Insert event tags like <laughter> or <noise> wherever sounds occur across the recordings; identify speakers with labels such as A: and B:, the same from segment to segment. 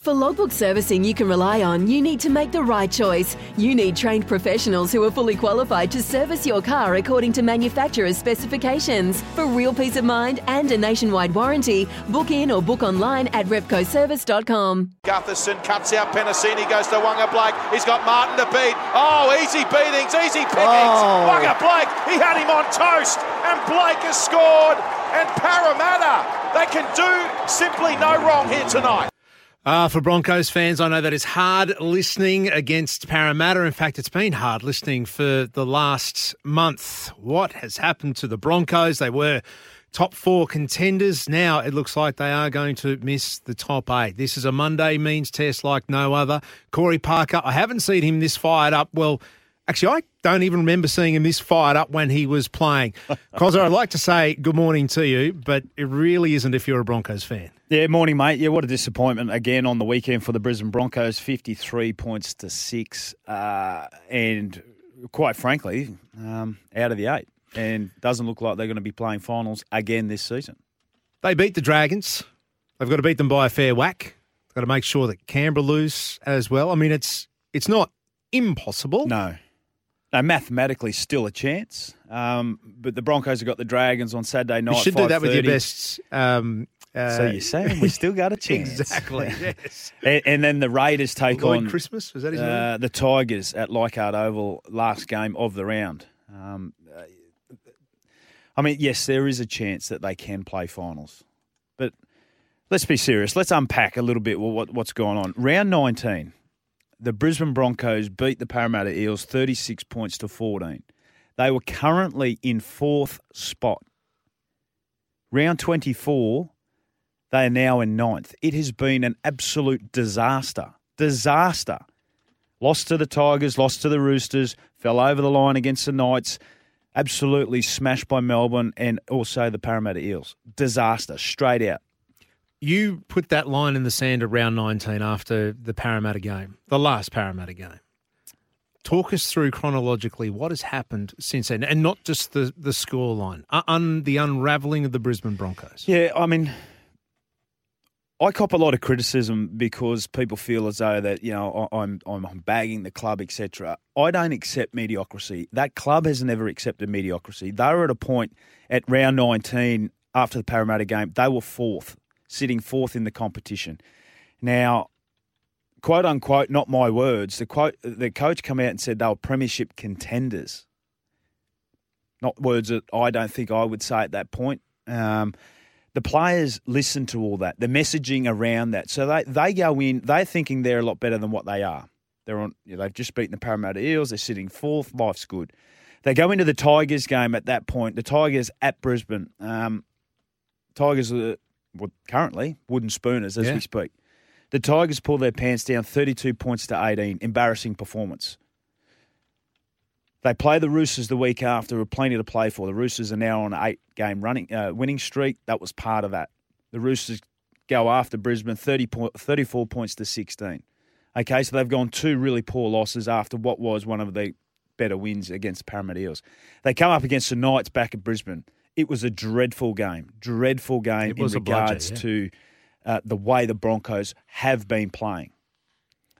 A: For logbook servicing you can rely on, you need to make the right choice. You need trained professionals who are fully qualified to service your car according to manufacturer's specifications. For real peace of mind and a nationwide warranty, book in or book online at repcoservice.com.
B: Gutherson cuts out Penisini, goes to Wonga Blake. He's got Martin to beat. Oh, easy beatings, easy pickings.
C: Oh.
B: Wonga Blake, he had him on toast, and Blake has scored. And Parramatta, they can do simply no wrong here tonight.
D: Uh, for Broncos fans, I know that it's hard listening against Parramatta. In fact, it's been hard listening for the last month. What has happened to the Broncos? They were top four contenders. Now it looks like they are going to miss the top eight. This is a Monday means test like no other. Corey Parker, I haven't seen him this fired up. Well, actually, I don't even remember seeing him this fired up when he was playing. <laughs> Cozza, I'd like to say good morning to you, but it really isn't if you're a Broncos fan.
E: Yeah, morning, mate. Yeah, what a disappointment again on the weekend for the Brisbane Broncos. 53 points to six. Uh, and quite frankly, um, out of the eight. And doesn't look like they're going to be playing finals again this season.
D: They beat the Dragons. They've got to beat them by a fair whack. They've got to make sure that Canberra lose as well. I mean, it's it's not impossible.
E: No. No, mathematically still a chance. Um, but the Broncos have got the Dragons on Saturday night.
D: You should do that with your
E: 5:30.
D: best. Um, uh,
E: So you're saying we still got a <laughs> chance.
D: exactly. <laughs> Yes.
E: And, and then the Raiders take
D: Lloyd
E: on
D: Christmas was that his name?
E: uh, the Tigers at Leichhardt Oval, last game of the round. Um, uh, I mean, yes, there is a chance that they can play finals, but let's be serious. Let's unpack a little bit what, what's going on. Round 19, the Brisbane Broncos beat the Parramatta Eels 36 points to 14. They were currently in fourth spot. Round 24, they are now in ninth. It has been an absolute disaster. Disaster. Lost to the Tigers, lost to the Roosters, fell over the line against the Knights, absolutely smashed by Melbourne and also the Parramatta Eels. Disaster, straight out.
D: you put that line in the sand around 19 after the Parramatta game, the last Parramatta game. Talk us through chronologically what has happened since then, and not just the, the score line, uh, un, the unravelling of the Brisbane Broncos.
E: Yeah, I mean, I cop a lot of criticism because people feel as though that you know I- I'm I'm bagging the club, etc. I don't accept mediocrity. That club has never accepted mediocrity. They were at a point at round 19 after the Parramatta game. They were fourth, sitting fourth in the competition. Now, quote unquote, not my words. The quote the coach come out and said they were premiership contenders. Not words that I don't think I would say at that point. Um, the players listen to all that, the messaging around that. So they, they go in, they're thinking they're a lot better than what they are. They're on, you know, they've just beaten the Parramatta Eels, they're sitting fourth, life's good. They go into the Tigers game at that point, the Tigers at Brisbane. Um, Tigers are well, currently wooden spooners as
D: Yeah.
E: we speak. The Tigers pull their pants down 32 points to 18, embarrassing performance. They play the Roosters the week after, with plenty to play for. The Roosters are now on an eight game running uh, winning streak. That was part of that. The Roosters go after Brisbane 30 point, 34 points to 16. Okay, so they've gone two really poor losses after what was one of the better wins against the Parramatta Eels. They come up against the Knights back at Brisbane. It was a dreadful game, dreadful game in
D: a bludger,
E: regards
D: yeah.
E: to uh, the way the Broncos have been playing.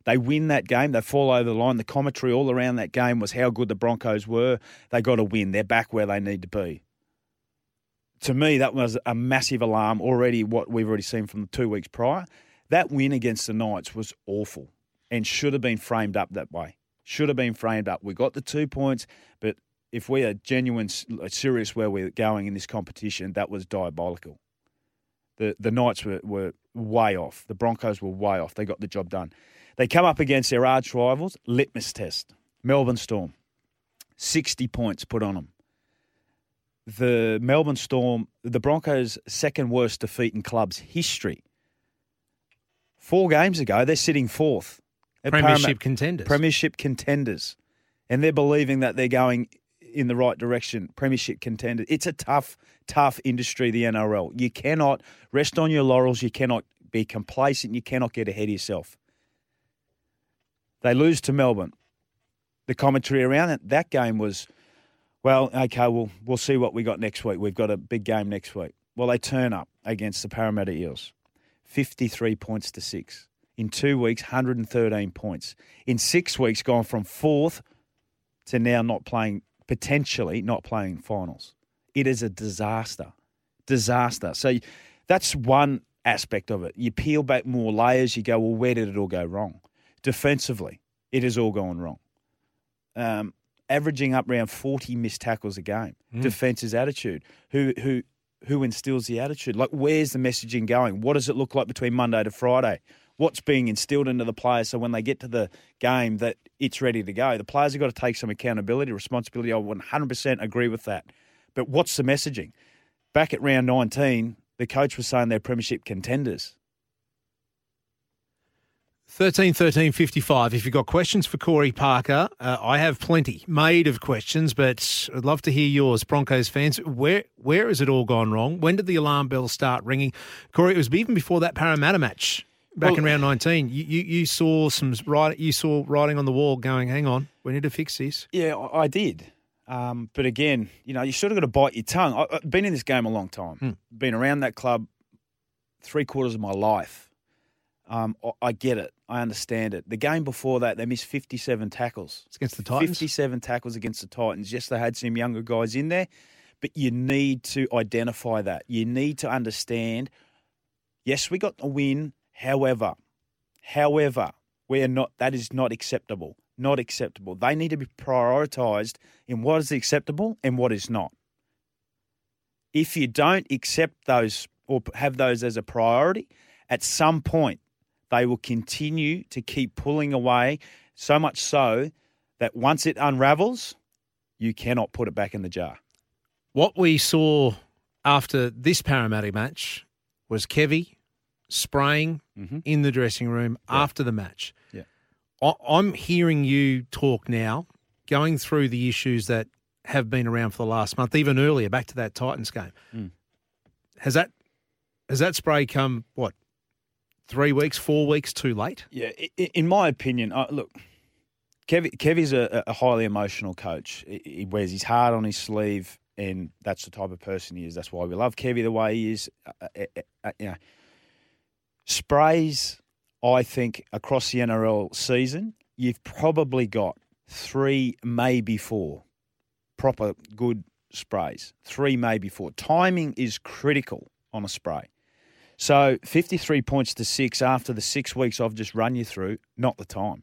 E: They win that game. They fall over the line. The commentary all around that game was how good the Broncos were. They got to win. They're back where they need to be. To me, that was a massive alarm already, what we've already seen from the two weeks prior. That win against the Knights was awful and should have been framed up that way. Should have been framed up. We got the two points, but if we are genuine, serious where we're going in this competition, that was diabolical. The the Knights were, were way off. The Broncos were way off. They got the job done. They come up against their arch rivals, litmus test, Melbourne Storm. 60 points put on them. The Melbourne Storm, the Broncos' second worst defeat in club's history. Four games ago, they're sitting fourth.
D: Premiership contenders.
E: Premiership contenders. And they're believing that they're going in the right direction. Premiership contenders. It's a tough, tough industry, the NRL. You cannot rest on your laurels. You cannot be complacent. You cannot get ahead of yourself. They lose to Melbourne. The commentary around it, that game was, well, okay, we'll, we'll see what we got next week. We've got a big game next week. Well, they turn up against the Parramatta Eels. 53 points to six. In two weeks, 113 points. In six weeks, gone from fourth to now not playing, potentially not playing finals. It is a disaster. Disaster. So that's one aspect of it. You peel back more layers, you go, well, where did it all go wrong? Defensively, it has all gone wrong. Um, averaging up around 40 missed tackles a game. Defense's attitude. Who, who, who instills the attitude? Like, where's the messaging going? What does it look like between Monday to Friday? What's being instilled into the players so when they get to the game that it's ready to go? The players have got to take some accountability, responsibility. I 100% agree with that. But what's the messaging? Back at round 19, the coach was saying they're premiership contenders.
D: 13 13 55. If you've got questions for Corey Parker, uh, I have plenty made of questions, but I'd love to hear yours, Broncos fans. Where where has it all gone wrong? When did the alarm bell start ringing? Corey, it was even before that Parramatta match back
E: Well-
D: in round 19. You, you, you saw some write, you saw writing on the wall going, hang on, we need to fix this.
E: Yeah, I I did. Um, but again, you know, you sort of got to bite your tongue. I, I've been in this game a long time, been around that club three quarters of my life. Um, I, I get it. I understand it. The game before that, they missed 57 tackles.
D: It's against the Titans.
E: 57 tackles against the Titans. Yes, they had some younger guys in there, but you need to identify that. You need to understand. Yes, we got a win. However, however, we are not. That is not acceptable. Not acceptable. They need to be prioritised in what is acceptable and what is not. If you don't accept those or have those as a priority, at some point they will continue to keep pulling away. So much so that once it unravels, you cannot put it back in the jar.
D: What we saw after this Parramatta match was Kevy spraying in the dressing room after the match.
E: Yeah.
D: I- I'm hearing you talk now, going through the issues that have been around for the last month, even earlier, back to that Titans game. Has that has that spray come what three weeks, four weeks too late?
E: Yeah, in my opinion, uh, look, Kev, Kevy's a, a highly emotional coach. He- He wears his heart on his sleeve, and that's the type of person he is. That's why we love Kevy the way he is. Uh, uh, uh, uh, you know, sprays, I think, across the NRL season, you've probably got three, maybe four proper good sprays. Three, maybe four. Timing is critical on a spray. So 53 points to six after the six weeks I've just run you through, not the time.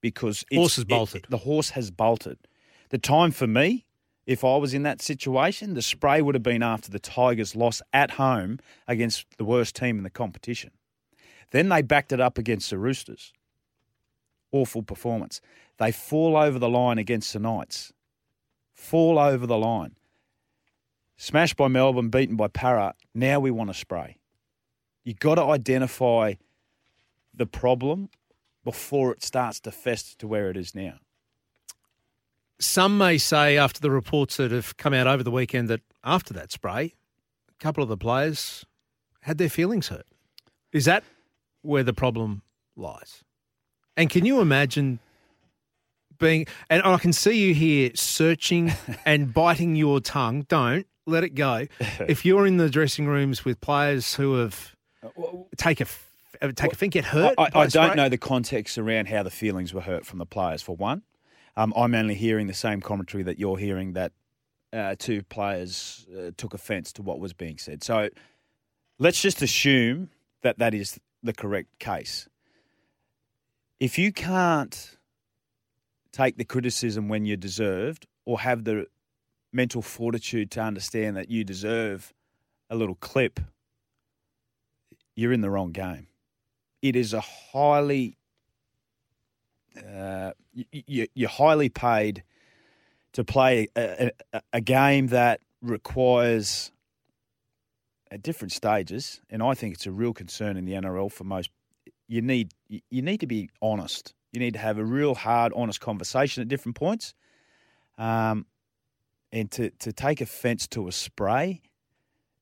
E: Because it's,
D: Horse has
E: it-
D: bolted.
E: the horse has bolted. The time for me, if I was in that situation, the spray would have been after the Tigers' loss at home against the worst team in the competition. Then they backed it up against the Roosters. Awful performance. They fall over the line against the Knights. Fall over the line. Smashed by Melbourne, beaten by Para. Now we want to spray. You've got to identify the problem before it starts to fester to where it is now.
D: Some may say, after the reports that have come out over the weekend, that after that spray, a couple of the players had their feelings hurt. Is that where the problem lies? And can you imagine being, and I can see you here searching <laughs> and biting your tongue. Don't let it go. <laughs> If you're in the dressing rooms with players who have take a f- take a think, get hurt.
E: I, I don't know the context around how the feelings were hurt from the players, for one. Um, I'm only hearing the same commentary that you're hearing that uh, two players uh, took offence to what was being said. So let's just assume that that is the correct case. If you can't take the criticism when you're deserved or have the mental fortitude to understand that you deserve a little clip, you're in the wrong game. It is a highly, uh, you, you're highly paid to play a, a, a game that requires at different stages, and I think it's a real concern in the NRL for most. You need you need to be honest You need to have a real hard, honest conversation at different points. Um, and to, to take offence to a spray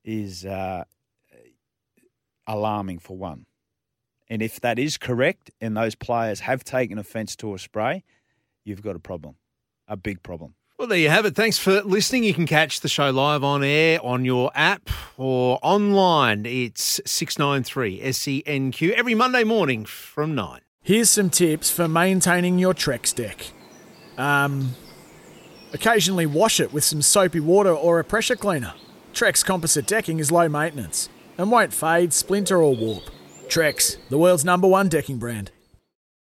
E: is uh, alarming for one. And if that is correct and those players have taken offence to a spray, you've got a problem, a big problem.
D: Well, there you have it. Thanks for listening. You can catch the show live on air on your app or online. It's 693 SENQ every Monday morning from 9.
C: Here's some tips for maintaining your Trex deck. Um, occasionally wash it with some soapy water or a pressure cleaner. Trex composite decking is low maintenance and won't fade, splinter, or warp. Trex, the world's number one decking brand.